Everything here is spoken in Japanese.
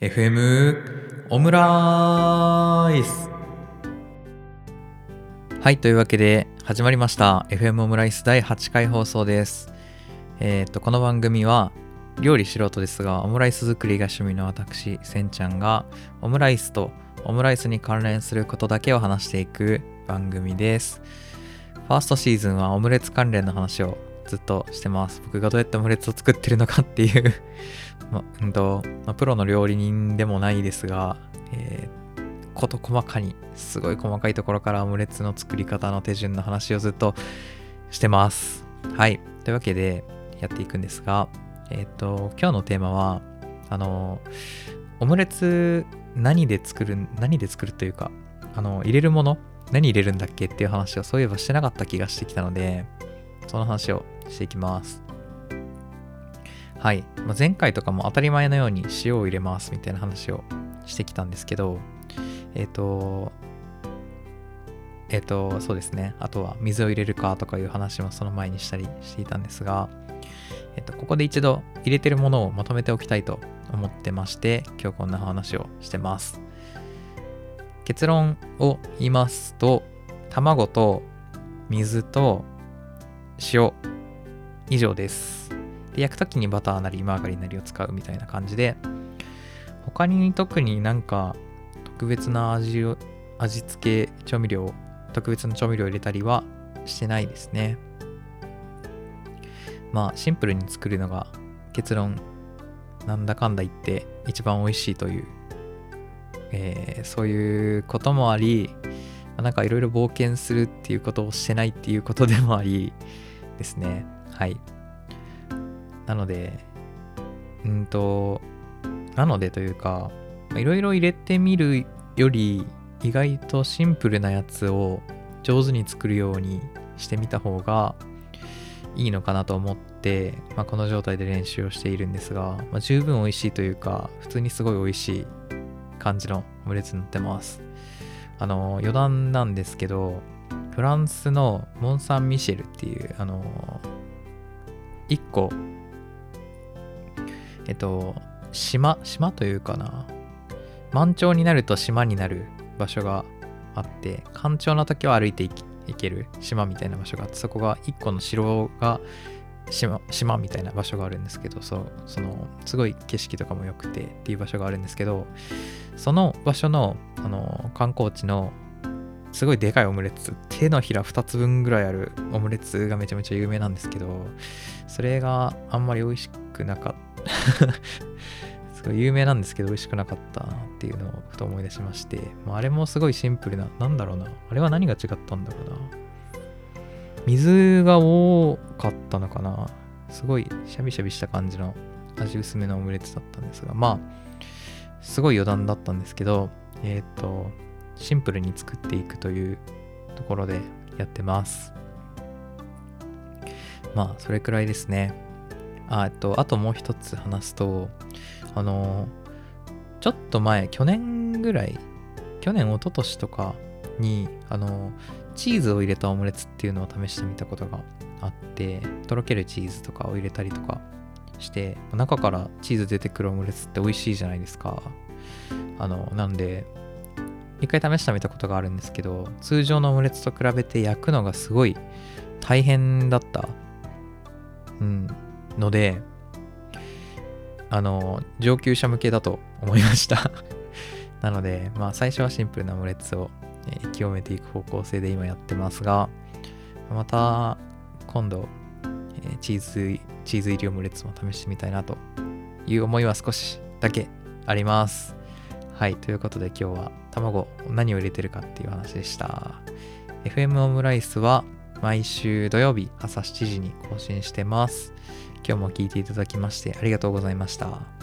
FM オムライスはいというわけで始まりました。FM オムライス第8回放送です。えっ、とこの番組は料理素人ですがオムライス作りが趣味の私せんちゃんがオムライスとオムライスに関連することだけを話していく番組です。ファーストシーズンはオムレツ関連の話をずっとしてます僕がどうやってオムレツを作ってるのかっていう ま、うんと、まプロの料理人でもないですが、えー、こと細かに、すごい細かいところからオムレツの作り方の手順の話をずっとしてます。はい。というわけで、やっていくんですが、えっ、ー、と、今日のテーマは、あの、オムレツ何で作る、何で作るというか、あの、入れるもの何入れるんだっけっていう話をそういえばしてなかった気がしてきたので、その話をしていきます。はい。まあ、前回とかも当たり前のように塩を入れますみたいな話をしてきたんですけど、えっ、ー、と、えっ、ー、と、そうですね。あとは水を入れるかとかいう話もその前にしたりしていたんですが、えっ、ー、と、ここで一度入れてるものをまとめておきたいと思ってまして、今日こんな話をしてます。結論を言いますと、卵と水と塩以上です。で、焼くときにバターなりマーガリンなりを使うみたいな感じで、他に特になんか特別な味を、味付け調味料、特別な調味料を入れたりはしてないですね。まあ、シンプルに作るのが結論、なんだかんだ言って一番美味しいという、えー、そういうこともあり、なんかいろいろ冒険するっていうことをしてないっていうことでもありですね。はい。なので、うんと、なのでというか、いろいろ入れてみるより、意外とシンプルなやつを上手に作るようにしてみた方がいいのかなと思って、まあ、この状態で練習をしているんですが、まあ、十分美味しいというか、普通にすごい美味しい感じのオムレツになってます。あの、余談なんですけど、フランスのモン・サン・ミシェルっていう、あの、1個。えっと、島、島というかな、満潮になると島になる場所があって、干潮の時は歩いていける島みたいな場所があって、そこが一個の城が島島みたいな場所があるんですけど、そう、その、すごい景色とかも良くてっていう場所があるんですけど、その場所の、あの、観光地のすごいでかいオムレツ、手のひら2つ分ぐらいあるオムレツがめちゃめちゃ有名なんですけど、それがあんまり美味しくなかった すごい有名なんですけど美味しくなかったなっていうのをふと思い出しまして、まあ、あれもすごいシンプルな、なんだろうな。あれは何が違ったんだろうな。水が多かったのかな。すごいシャビシャビした感じの味薄めのオムレツだったんですが、まあ、すごい余談だったんですけど、えっ、ー、と、シンプルに作っていくというところでやってます。まあ、それくらいですね。あえっと、あともう一つ話すと、あの、ちょっと前、去年ぐらい、去年、一昨年とかに、あの、チーズを入れたオムレツっていうのを試してみたことがあって、とろけるチーズとかを入れたりとかして、中からチーズ出てくるオムレツって美味しいじゃないですか。あの、なんで、一回試してみたことがあるんですけど、通常のオムレツと比べて焼くのがすごい大変だった。うん。ので、あの、上級者向けだと思いました なので、まあ最初はシンプルなオムレツを、えー、極めていく方向性で今やってますが、また今度、チーズ、チーズ入りオムレツも試してみたいなという思いは少しだけあります。はい、ということで今日は卵何を入れてるかっていう話でした。FM オムライスは毎週土曜日朝7時に更新してます。今日も聴いていただきましてありがとうございました。